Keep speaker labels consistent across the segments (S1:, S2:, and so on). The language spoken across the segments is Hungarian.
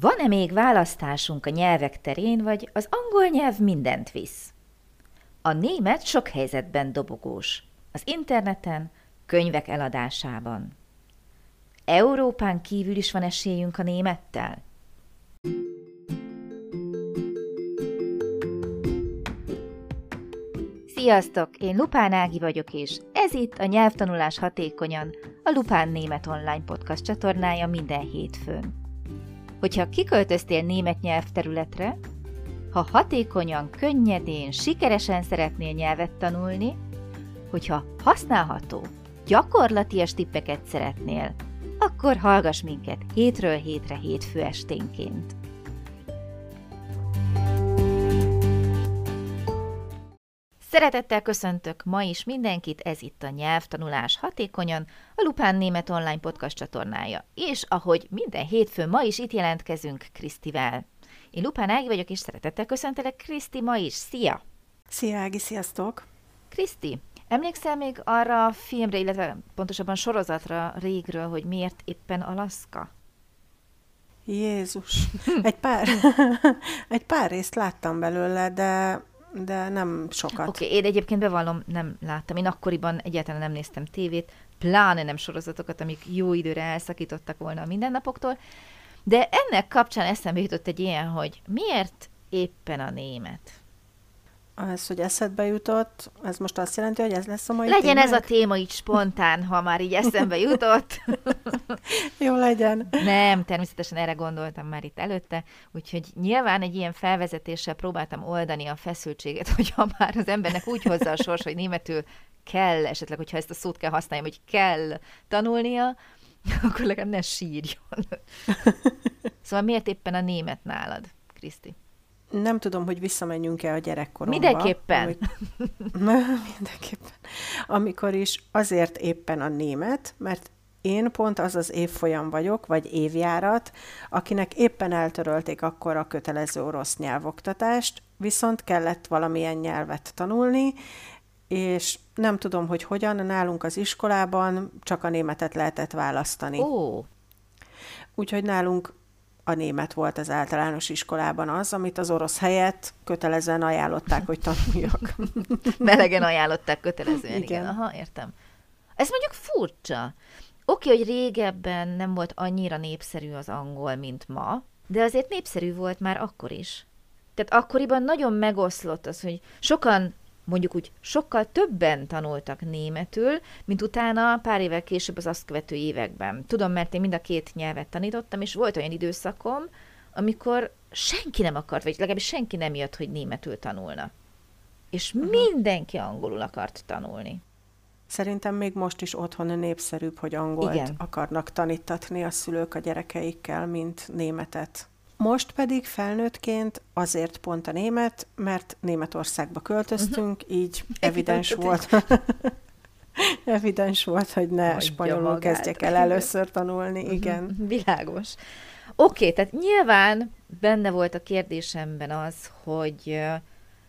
S1: Van-e még választásunk a nyelvek terén, vagy az angol nyelv mindent visz? A német sok helyzetben dobogós. Az interneten, könyvek eladásában. Európán kívül is van esélyünk a némettel? Sziasztok! Én Lupán Ági vagyok, és ez itt a Nyelvtanulás Hatékonyan, a Lupán Német Online Podcast csatornája minden hétfőn. Hogyha kiköltöztél német nyelvterületre, ha hatékonyan, könnyedén, sikeresen szeretnél nyelvet tanulni, hogyha használható, gyakorlatias tippeket szeretnél, akkor hallgass minket hétről hétre hétfő esténként. Szeretettel köszöntök ma is mindenkit, ez itt a Nyelvtanulás Hatékonyan, a Lupán Német Online Podcast csatornája. És ahogy minden hétfő, ma is itt jelentkezünk Krisztivel. Én Lupán Ági vagyok, és szeretettel köszöntelek Kriszti ma is. Szia!
S2: Szia Ági, sziasztok!
S1: Kriszti, emlékszel még arra a filmre, illetve pontosabban sorozatra régről, hogy miért éppen Alaszka?
S2: Jézus! Egy pár, egy pár részt láttam belőle, de de nem sokat.
S1: Oké, okay, én egyébként bevallom, nem láttam. Én akkoriban egyáltalán nem néztem tévét, pláne nem sorozatokat, amik jó időre elszakítottak volna a mindennapoktól. De ennek kapcsán eszembe jutott egy ilyen, hogy miért éppen a német?
S2: Az, hogy eszedbe jutott, ez most azt jelenti, hogy ez lesz a mai
S1: Legyen
S2: témánk?
S1: ez a téma így spontán, ha már így eszembe jutott.
S2: Jó legyen.
S1: Nem, természetesen erre gondoltam már itt előtte, úgyhogy nyilván egy ilyen felvezetéssel próbáltam oldani a feszültséget, hogyha már az embernek úgy hozza a sors, hogy németül kell, esetleg, hogyha ezt a szót kell használjam, hogy kell tanulnia, akkor legalább ne sírjon. szóval miért éppen a német nálad, Kriszti?
S2: Nem tudom, hogy visszamenjünk-e a gyerekkoromba.
S1: Mindenképpen.
S2: Amik... Mindenképpen. Amikor is azért éppen a német, mert én pont az az évfolyam vagyok, vagy évjárat, akinek éppen eltörölték akkor a kötelező orosz nyelvoktatást, viszont kellett valamilyen nyelvet tanulni, és nem tudom, hogy hogyan, nálunk az iskolában csak a németet lehetett választani.
S1: Ó.
S2: Úgyhogy nálunk a német volt az általános iskolában az, amit az orosz helyett kötelezően ajánlották, hogy tanuljak.
S1: Melegen ajánlották kötelezően, igen. igen. Aha, értem. Ez mondjuk furcsa. Oké, hogy régebben nem volt annyira népszerű az angol, mint ma, de azért népszerű volt már akkor is. Tehát akkoriban nagyon megoszlott az, hogy sokan mondjuk úgy sokkal többen tanultak németül, mint utána pár évvel később az azt követő években. Tudom, mert én mind a két nyelvet tanítottam, és volt olyan időszakom, amikor senki nem akart, vagy legalábbis senki nem jött, hogy németül tanulna. És uh-huh. mindenki angolul akart tanulni.
S2: Szerintem még most is otthon népszerűbb, hogy angolt Igen. akarnak tanítatni a szülők a gyerekeikkel, mint németet. Most pedig felnőttként azért pont a német, mert Németországba költöztünk, uh-huh. így evidens volt. evidens volt, hogy ne Hagyja spanyolul magát. kezdjek el először tanulni, uh-huh. igen.
S1: Világos. Oké, okay, tehát nyilván benne volt a kérdésemben az, hogy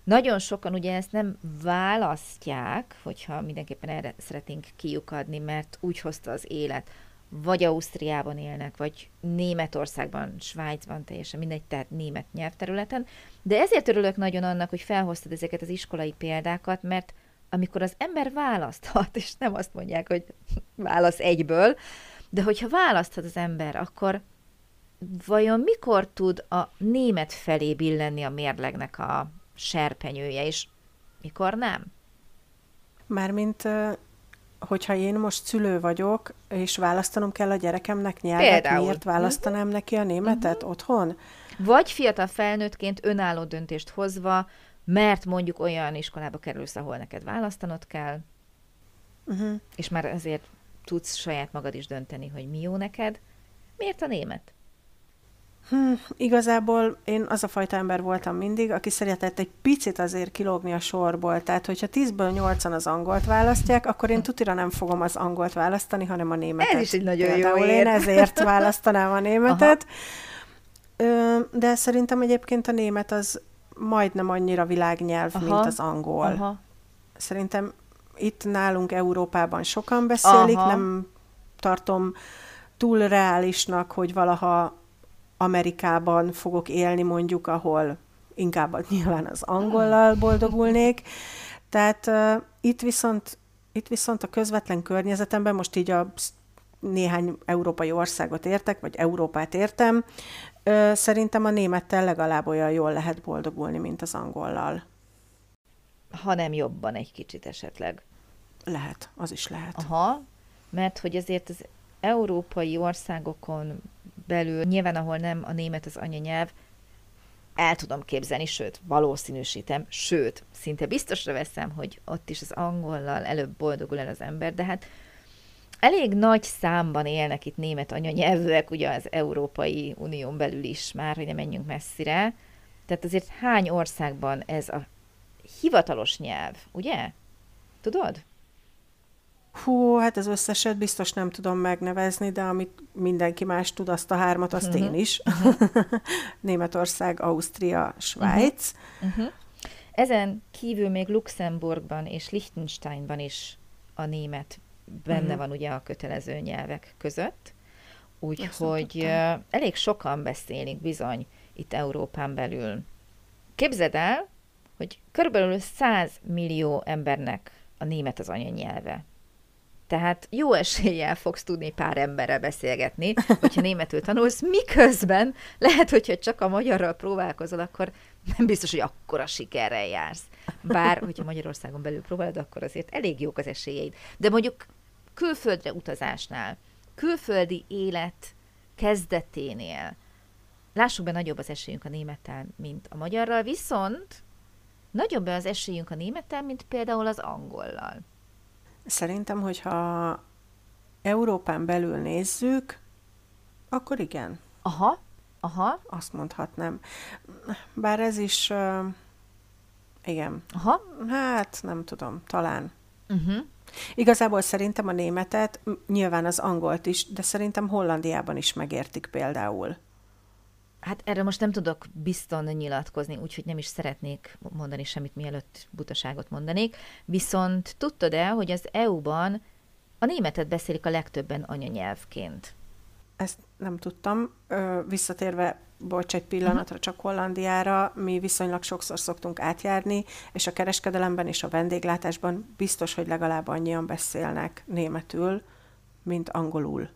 S1: nagyon sokan ugye ezt nem választják, hogyha mindenképpen erre szeretnénk kiukadni, mert úgy hozta az élet, vagy Ausztriában élnek, vagy Németországban, Svájcban, teljesen mindegy, tehát német nyelvterületen. De ezért örülök nagyon annak, hogy felhoztad ezeket az iskolai példákat, mert amikor az ember választhat, és nem azt mondják, hogy válasz egyből, de hogyha választhat az ember, akkor vajon mikor tud a német felé billenni a mérlegnek a serpenyője, és mikor nem?
S2: Mármint hogyha én most szülő vagyok, és választanom kell a gyerekemnek nyelvet, Például. miért választanám neki a németet uh-huh. otthon?
S1: Vagy fiatal felnőttként önálló döntést hozva, mert mondjuk olyan iskolába kerülsz, ahol neked választanod kell, uh-huh. és már azért tudsz saját magad is dönteni, hogy mi jó neked. Miért a német?
S2: Hm, igazából én az a fajta ember voltam mindig, aki szeretett egy picit azért kilógni a sorból. Tehát, hogyha 10-ből 8-an az angolt választják, akkor én tutira nem fogom az angolt választani, hanem a németet.
S1: Ez is egy nagyon Például jó ér.
S2: én ezért választanám a németet. Aha. De szerintem egyébként a német az majdnem annyira világnyelv, Aha. mint az angol. Aha. Szerintem itt nálunk Európában sokan beszélik, Aha. nem tartom túl reálisnak, hogy valaha Amerikában fogok élni mondjuk, ahol inkább nyilván az angollal boldogulnék. Tehát uh, itt viszont itt viszont a közvetlen környezetemben, most így a néhány európai országot értek, vagy Európát értem, ö, szerintem a némettel legalább olyan jól lehet boldogulni, mint az angollal.
S1: Ha nem jobban egy kicsit esetleg.
S2: Lehet, az is lehet.
S1: Aha, mert hogy azért az európai országokon belül, nyilván ahol nem a német az anyanyelv, el tudom képzelni, sőt, valószínűsítem, sőt, szinte biztosra veszem, hogy ott is az angollal előbb boldogul el az ember, de hát elég nagy számban élnek itt német anyanyelvűek, ugye az Európai Unión belül is már, hogy ne menjünk messzire. Tehát azért hány országban ez a hivatalos nyelv, ugye? Tudod?
S2: Hú, hát az összeset biztos nem tudom megnevezni, de amit mindenki más tud, azt a hármat, azt uh-huh. én is. Uh-huh. Németország, Ausztria, Svájc. Uh-huh. Uh-huh.
S1: Ezen kívül még Luxemburgban és Liechtensteinban is a német benne uh-huh. van ugye a kötelező nyelvek között. Úgyhogy elég sokan beszélik bizony itt Európán belül. Képzeld el, hogy körülbelül 100 millió embernek a német az anyanyelve. Tehát jó eséllyel fogsz tudni pár emberrel beszélgetni, hogyha németül tanulsz, miközben lehet, hogyha csak a magyarral próbálkozol, akkor nem biztos, hogy akkora sikerrel jársz. Bár, hogyha Magyarországon belül próbálod, akkor azért elég jók az esélyeid. De mondjuk külföldre utazásnál, külföldi élet kezdeténél, lássuk be, nagyobb az esélyünk a némettel, mint a magyarral, viszont nagyobb az esélyünk a némettel, mint például az angollal.
S2: Szerintem, hogyha Európán belül nézzük, akkor igen.
S1: Aha, aha.
S2: Azt mondhatnám. Bár ez is, uh, igen.
S1: Aha.
S2: Hát, nem tudom, talán. Uh-huh. Igazából szerintem a németet, nyilván az angolt is, de szerintem Hollandiában is megértik például.
S1: Hát erre most nem tudok bizton nyilatkozni, úgyhogy nem is szeretnék mondani semmit, mielőtt butaságot mondanék. Viszont tudtad-e, hogy az EU-ban a németet beszélik a legtöbben anyanyelvként?
S2: Ezt nem tudtam. Ö, visszatérve, bocs, egy pillanatra csak Hollandiára, mi viszonylag sokszor szoktunk átjárni, és a kereskedelemben és a vendéglátásban biztos, hogy legalább annyian beszélnek németül, mint angolul.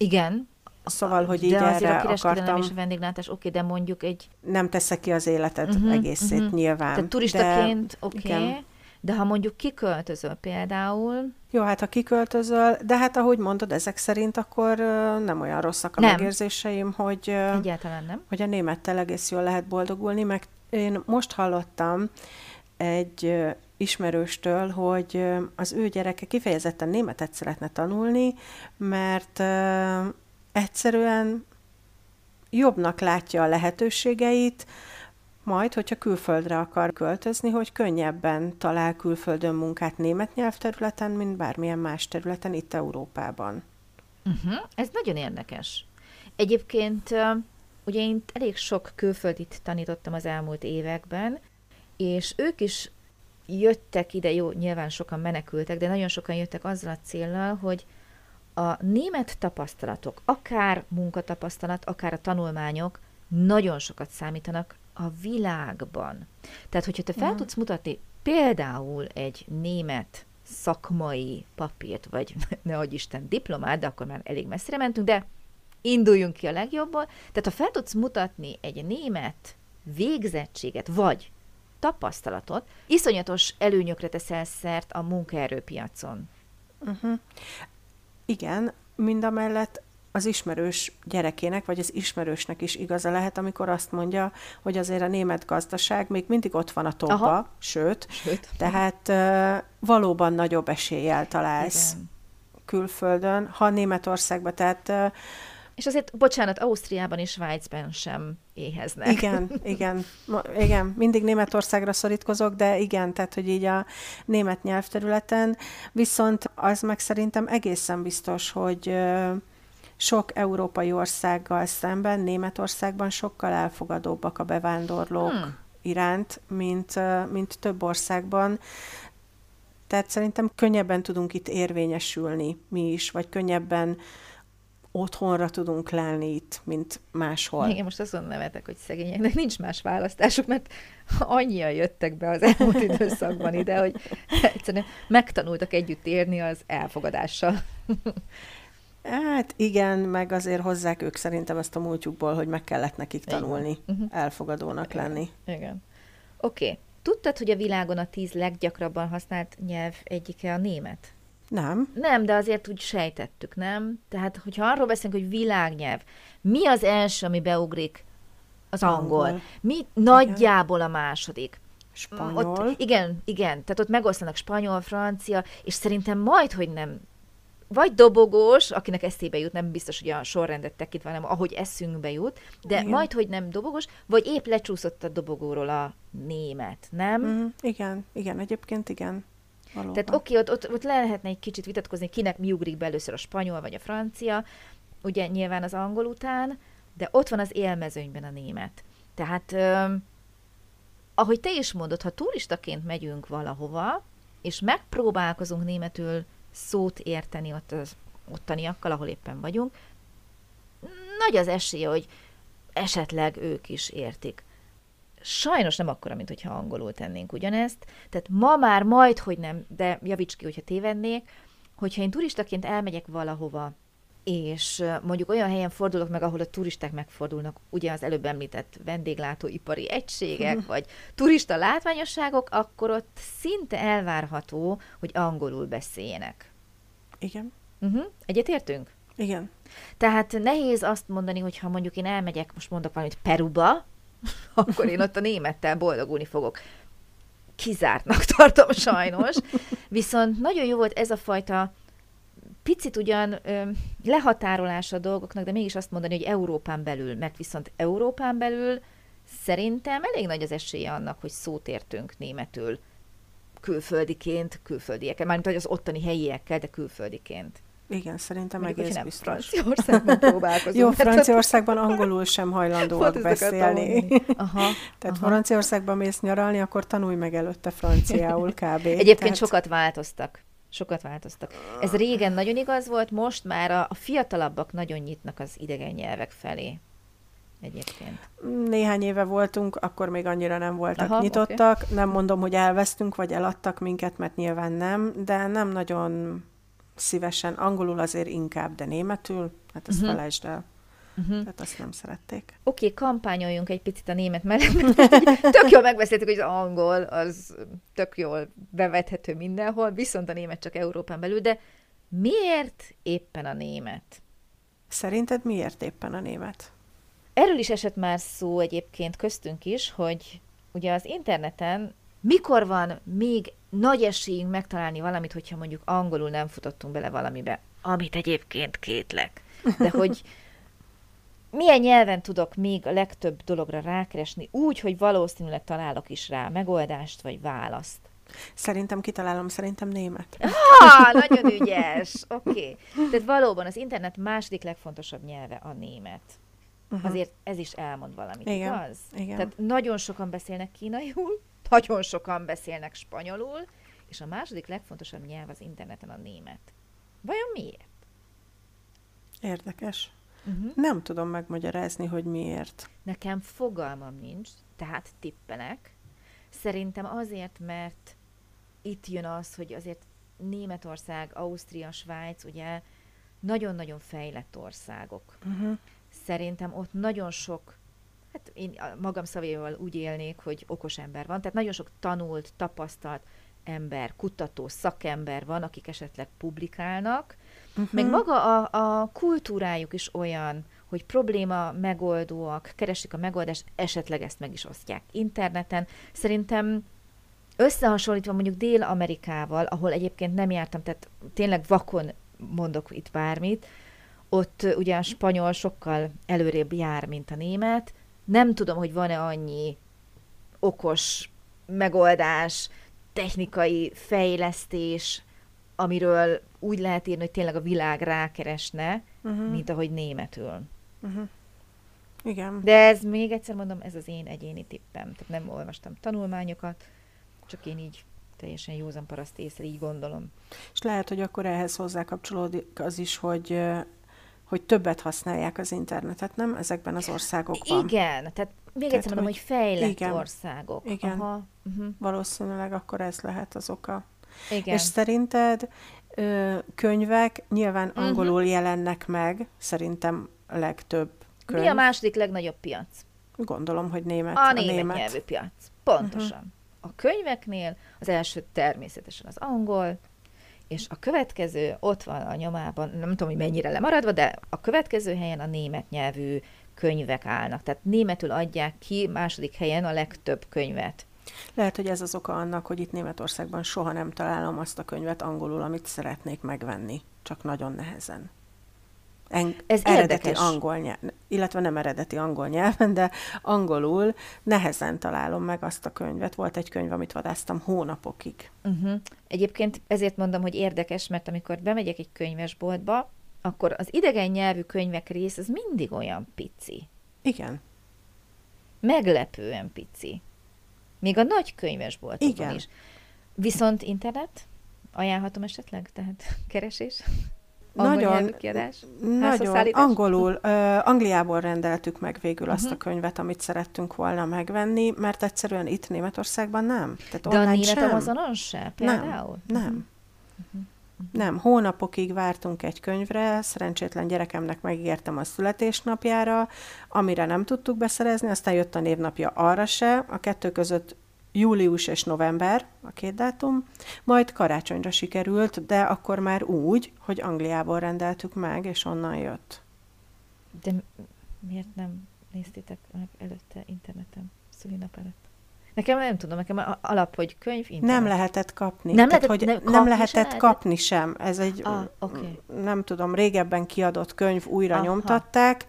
S1: Igen,
S2: Szóval, hogy így de erre
S1: a kereskedelem és a vendéglátás, oké, de mondjuk egy...
S2: Nem teszek ki az életet uh-huh, egészét uh-huh. nyilván.
S1: Tehát turistaként, oké, okay, de ha mondjuk kiköltözöl például...
S2: Jó, hát ha kiköltözöl, de hát ahogy mondod, ezek szerint akkor nem olyan rosszak a nem. megérzéseim, hogy...
S1: Egyáltalán nem.
S2: Hogy a némettel egész jól lehet boldogulni, meg én most hallottam egy ismerőstől, hogy az ő gyereke kifejezetten németet szeretne tanulni, mert egyszerűen jobbnak látja a lehetőségeit, majd, hogyha külföldre akar költözni, hogy könnyebben talál külföldön munkát német nyelvterületen, mint bármilyen más területen itt Európában.
S1: Uh-huh. Ez nagyon érdekes. Egyébként ugye én elég sok külföldit tanítottam az elmúlt években, és ők is jöttek ide, jó, nyilván sokan menekültek, de nagyon sokan jöttek azzal a céllal, hogy a német tapasztalatok, akár munkatapasztalat, akár a tanulmányok nagyon sokat számítanak a világban. Tehát, hogyha te fel uh-huh. tudsz mutatni például egy német szakmai papírt, vagy ne adj Isten diplomát, de akkor már elég messzire mentünk, de induljunk ki a legjobból. Tehát, ha fel tudsz mutatni egy német végzettséget, vagy tapasztalatot, iszonyatos előnyökre teszel szert a munkaerőpiacon.
S2: Uh-huh. Igen, mind a mellett az ismerős gyerekének, vagy az ismerősnek is igaza lehet, amikor azt mondja, hogy azért a német gazdaság még mindig ott van a topba, sőt, sőt, tehát uh, valóban nagyobb eséllyel találsz Igen. külföldön, ha Németországban, tehát uh,
S1: és azért, bocsánat, Ausztriában és Svájcban sem éheznek.
S2: Igen, igen, igen, mindig Németországra szorítkozok, de igen, tehát, hogy így a német nyelvterületen, viszont az meg szerintem egészen biztos, hogy sok európai országgal szemben Németországban sokkal elfogadóbbak a bevándorlók hmm. iránt, mint, mint több országban. Tehát szerintem könnyebben tudunk itt érvényesülni mi is, vagy könnyebben otthonra tudunk lelni itt, mint máshol.
S1: Igen, most azon nevetek, hogy szegényeknek nincs más választásuk, mert annyian jöttek be az elmúlt időszakban ide, hogy egyszerűen megtanultak együtt érni az elfogadással.
S2: Hát igen, meg azért hozzák ők szerintem ezt a múltjukból, hogy meg kellett nekik tanulni,
S1: Mhm.
S2: elfogadónak
S1: Igen.
S2: lenni.
S1: Igen. Oké. Okay. Tudtad, hogy a világon a tíz leggyakrabban használt nyelv egyike a német?
S2: Nem?
S1: Nem, de azért úgy sejtettük, nem? Tehát, hogyha arról beszélünk, hogy világnyelv, mi az első, ami beugrik? Az angol.
S2: Angol.
S1: Mi nagyjából a második?
S2: Spanyol.
S1: Ott, igen, igen, tehát ott megoszlanak spanyol, francia, és szerintem majd, hogy nem, vagy dobogós, akinek eszébe jut, nem biztos, hogy a sorrendet tekintve, hanem ahogy eszünkbe jut, de
S2: Igen.
S1: majd, hogy nem dobogós, vagy épp lecsúszott a dobogóról a német, nem?
S2: Mm, igen, igen, egyébként igen. Valóban.
S1: Tehát oké, ott, ott, ott lehetne egy kicsit vitatkozni, kinek mi ugrik be először a spanyol vagy a francia, ugye nyilván az angol után, de ott van az élmezőnyben a német. Tehát, öm, ahogy te is mondod, ha turistaként megyünk valahova, és megpróbálkozunk németül szót érteni ott az ottaniakkal, ahol éppen vagyunk, nagy az esélye, hogy esetleg ők is értik. Sajnos nem akkora, mint hogyha angolul tennénk ugyanezt. Tehát ma már majd, hogy nem, de javíts ki, hogyha tévednék, hogyha én turistaként elmegyek valahova, és mondjuk olyan helyen fordulok meg, ahol a turisták megfordulnak, ugye az előbb említett vendéglátóipari egységek, vagy turista látványosságok, akkor ott szinte elvárható, hogy angolul beszéljenek.
S2: Igen,
S1: Uh-huh. Egyetértünk?
S2: igen.
S1: Tehát nehéz azt mondani, hogy ha mondjuk én elmegyek, most mondok valamit Peruba, akkor én ott a némettel boldogulni fogok. Kizártnak tartom sajnos. Viszont nagyon jó volt ez a fajta picit ugyan ö, lehatárolása a dolgoknak, de mégis azt mondani, hogy Európán belül, mert viszont Európán belül szerintem elég nagy az esélye annak, hogy szót értünk németül külföldiként, külföldiekkel, mármint hogy az ottani helyiekkel, de külföldiként.
S2: Igen, szerintem
S1: Mondjuk,
S2: egész biztos.
S1: Franciaországban próbálkozunk.
S2: Jó, Franciaországban angolul sem hajlandóak beszélni.
S1: Aha,
S2: Tehát
S1: aha.
S2: Franciaországban mész nyaralni, akkor tanulj meg előtte franciául kb.
S1: Egyébként
S2: Tehát-
S1: sokat változtak. Sokat változtak. Ez régen nagyon igaz volt, most már a, a fiatalabbak nagyon nyitnak az idegen nyelvek felé. Egyébként.
S2: Néhány éve voltunk, akkor még annyira nem voltak
S1: Aha,
S2: nyitottak. Okay. Nem mondom, hogy elvesztünk, vagy eladtak minket, mert nyilván nem, de nem nagyon szívesen. Angolul azért inkább, de németül, hát ezt uh-huh. felejtsd el.
S1: Uh-huh.
S2: Tehát azt nem szerették.
S1: Oké, okay, kampányoljunk egy picit a német mellett, mert tök jól megbeszéltük, hogy az angol az tök jól bevethető mindenhol, viszont a német csak Európán belül, de miért éppen a német?
S2: Szerinted miért éppen a német?
S1: Erről is esett már szó egyébként köztünk is, hogy ugye az interneten mikor van még nagy esélyünk megtalálni valamit, hogyha mondjuk angolul nem futottunk bele valamibe, amit egyébként kétlek. De hogy milyen nyelven tudok még a legtöbb dologra rákeresni, úgy, hogy valószínűleg találok is rá megoldást vagy választ.
S2: Szerintem kitalálom, szerintem német.
S1: Ah, nagyon ügyes! Oké. Okay. Tehát valóban az internet második legfontosabb nyelve a német. Uh-huh. Azért ez is elmond valamit,
S2: Igen,
S1: igaz?
S2: igen.
S1: Tehát nagyon sokan beszélnek kínaiul, nagyon sokan beszélnek spanyolul, és a második legfontosabb nyelv az interneten a német. Vajon miért?
S2: Érdekes.
S1: Uh-huh.
S2: Nem tudom megmagyarázni, hogy miért.
S1: Nekem fogalmam nincs, tehát tippelek. Szerintem azért, mert itt jön az, hogy azért Németország, Ausztria, Svájc, ugye nagyon-nagyon fejlett országok.
S2: Uh-huh.
S1: Szerintem ott nagyon sok, hát én magam szavéval úgy élnék, hogy okos ember van, tehát nagyon sok tanult, tapasztalt ember, kutató, szakember van, akik esetleg publikálnak, uh-huh. meg maga a, a kultúrájuk is olyan, hogy probléma megoldóak, keresik a megoldást, esetleg ezt meg is osztják interneten. Szerintem összehasonlítva mondjuk Dél-Amerikával, ahol egyébként nem jártam, tehát tényleg vakon mondok itt bármit, ott ugye a spanyol sokkal előrébb jár, mint a német. Nem tudom, hogy van-e annyi okos megoldás, technikai fejlesztés, amiről úgy lehet írni, hogy tényleg a világ rákeresne,
S2: Uh-huh.
S1: mint ahogy németül.
S2: Uh-huh. Igen.
S1: De ez még egyszer mondom, ez az én egyéni tippem. Tehát nem olvastam tanulmányokat, csak én így teljesen józan paraszt észre így gondolom.
S2: És lehet, hogy akkor ehhez hozzá kapcsolódik az is, hogy, hogy többet használják az internetet, nem? Ezekben az országokban.
S1: Igen, tehát még egyszer mondom, hogy, hogy fejlett igen, országok.
S2: Igen, Aha. Uh-huh. valószínűleg akkor ez lehet az oka. Igen. És szerinted ö, könyvek nyilván mhm. angolul uh-huh. jelennek meg, szerintem a legtöbb könyv.
S1: Mi a második legnagyobb piac?
S2: Gondolom, hogy német.
S1: A, a német, német nyelvű piac. Pontosan. Uh-huh. A könyveknél az első természetesen az angol, és a következő ott van a nyomában, nem tudom, hogy mennyire lemaradva, de a következő helyen a német nyelvű könyvek állnak. Tehát németül adják ki második helyen a legtöbb könyvet.
S2: Lehet, hogy ez az oka annak, hogy itt Németországban soha nem találom azt a könyvet angolul, amit szeretnék megvenni. Csak nagyon nehezen.
S1: En- Ez eredeti érdekes.
S2: angol nyelv, illetve nem eredeti angol nyelven, de angolul nehezen találom meg azt a könyvet. Volt egy könyv, amit vadáztam hónapokig.
S1: Uh-huh. Egyébként ezért mondom, hogy érdekes, mert amikor bemegyek egy könyvesboltba, akkor az idegen nyelvű könyvek rész az mindig olyan pici.
S2: Igen.
S1: Meglepően pici. Még a nagy könyvesboltokban Igen. is. Viszont internet? Ajánlhatom esetleg? Tehát keresés?
S2: Nagyon, nagyon angolul, uh, Angliából rendeltük meg végül uh-huh. azt a mhm. könyvet, amit szerettünk volna megvenni, mert egyszerűen itt Németországban nem.
S1: Tehát De a német. Amazonon se,
S2: például? Nem, nem. Uh-huh. Nem, hónapokig vártunk egy könyvre, szerencsétlen gyerekemnek megígértem a születésnapjára, amire nem tudtuk beszerezni, aztán jött a névnapja arra se, a kettő között július és november, a két dátum, majd karácsonyra sikerült, de akkor már úgy, hogy Angliából rendeltük meg, és onnan jött.
S1: De miért nem néztétek meg előtte interneten, szülinap előtt? Nekem nem tudom, nekem alap, hogy könyv, internet.
S2: Nem lehetett kapni. Nem Tehát, lehetett, hogy nem, nem lehetett lehetett kapni sem. Ez egy, ah, okay. nem tudom, régebben kiadott könyv újra Aha. nyomtatták,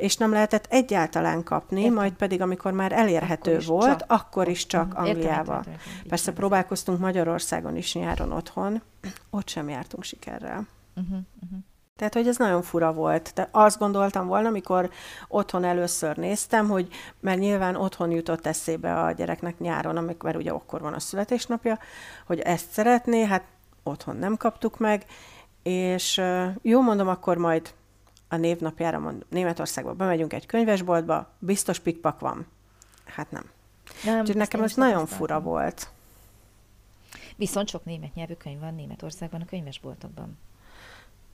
S2: és nem lehetett egyáltalán kapni, Értem. majd pedig, amikor már elérhető akkor volt, csak. akkor is csak Angliába. Értem, értem, értem. Persze próbálkoztunk Magyarországon is nyáron otthon, ott sem jártunk sikerrel. Uh-huh, uh-huh. Tehát, hogy ez nagyon fura volt. De azt gondoltam volna, amikor otthon először néztem, hogy mert nyilván otthon jutott eszébe a gyereknek nyáron, amikor ugye akkor van a születésnapja, hogy ezt szeretné, hát otthon nem kaptuk meg, és jó mondom, akkor majd a névnapjára mondom, Németországba bemegyünk egy könyvesboltba, biztos pikpak van. Hát nem. nem Úgyhogy nekem ez nagyon fura volt.
S1: Viszont sok német nyelvű könyv van Németországban a könyvesboltokban.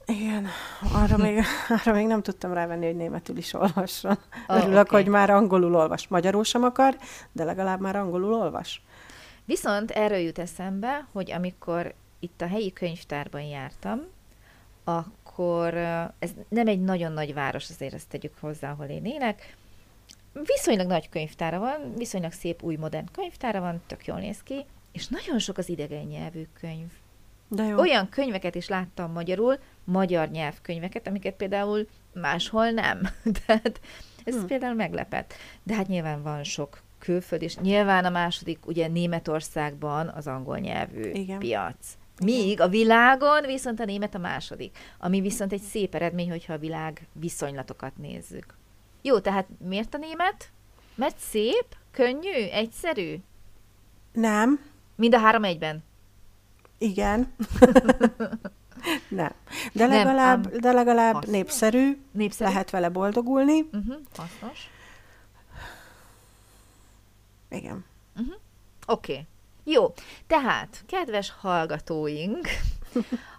S2: Igen, arra még, arra még nem tudtam rávenni, hogy németül is olvasson. Oh, Örülök, okay. hogy már angolul olvas. Magyarul sem akar, de legalább már angolul olvas.
S1: Viszont erről jut eszembe, hogy amikor itt a helyi könyvtárban jártam, akkor ez nem egy nagyon nagy város, azért ezt tegyük hozzá, ahol én élek. Viszonylag nagy könyvtára van, viszonylag szép új modern könyvtára van, tök jól néz ki, és nagyon sok az idegen nyelvű könyv. De jó. Olyan könyveket is láttam magyarul, magyar nyelvkönyveket, amiket például máshol nem. Tehát ez hmm. például meglepett. De hát nyilván van sok külföld, és nyilván a második, ugye Németországban az angol nyelvű Igen. piac. Míg a világon viszont a német a második, ami viszont egy szép eredmény, hogyha a világ viszonylatokat nézzük. Jó, tehát miért a német? Mert szép, könnyű, egyszerű?
S2: Nem.
S1: Mind a három egyben?
S2: Igen. Nem. De legalább, Nem, de legalább népszerű, népszerű, lehet vele boldogulni.
S1: Uh-huh, hasznos.
S2: Igen.
S1: Uh-huh. Oké. Okay. Jó, tehát, kedves hallgatóink,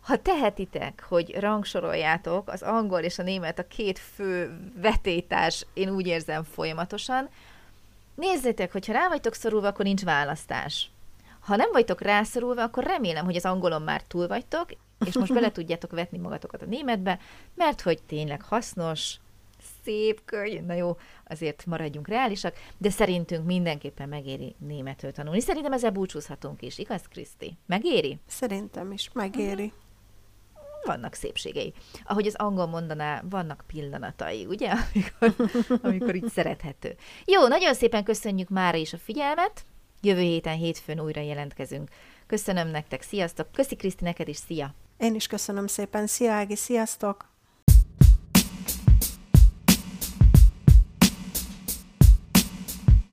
S1: ha tehetitek, hogy rangsoroljátok az angol és a német a két fő vetétás, én úgy érzem folyamatosan, nézzétek, hogyha rá vagytok szorulva, akkor nincs választás. Ha nem vagytok rászorulva, akkor remélem, hogy az angolon már túl vagytok, és most bele tudjátok vetni magatokat a németbe, mert hogy tényleg hasznos, szép könyv, na jó, azért maradjunk reálisak, de szerintünk mindenképpen megéri németül tanulni. Szerintem ezzel búcsúzhatunk is, igaz, Kriszti? Megéri?
S2: Szerintem is, megéri. Uh-huh
S1: vannak szépségei. Ahogy az angol mondaná, vannak pillanatai, ugye? Amikor, amikor így szerethető. Jó, nagyon szépen köszönjük már is a figyelmet. Jövő héten hétfőn újra jelentkezünk. Köszönöm nektek, sziasztok! Köszi Kriszti neked is, szia!
S2: Én is köszönöm szépen, szia Ági, sziasztok!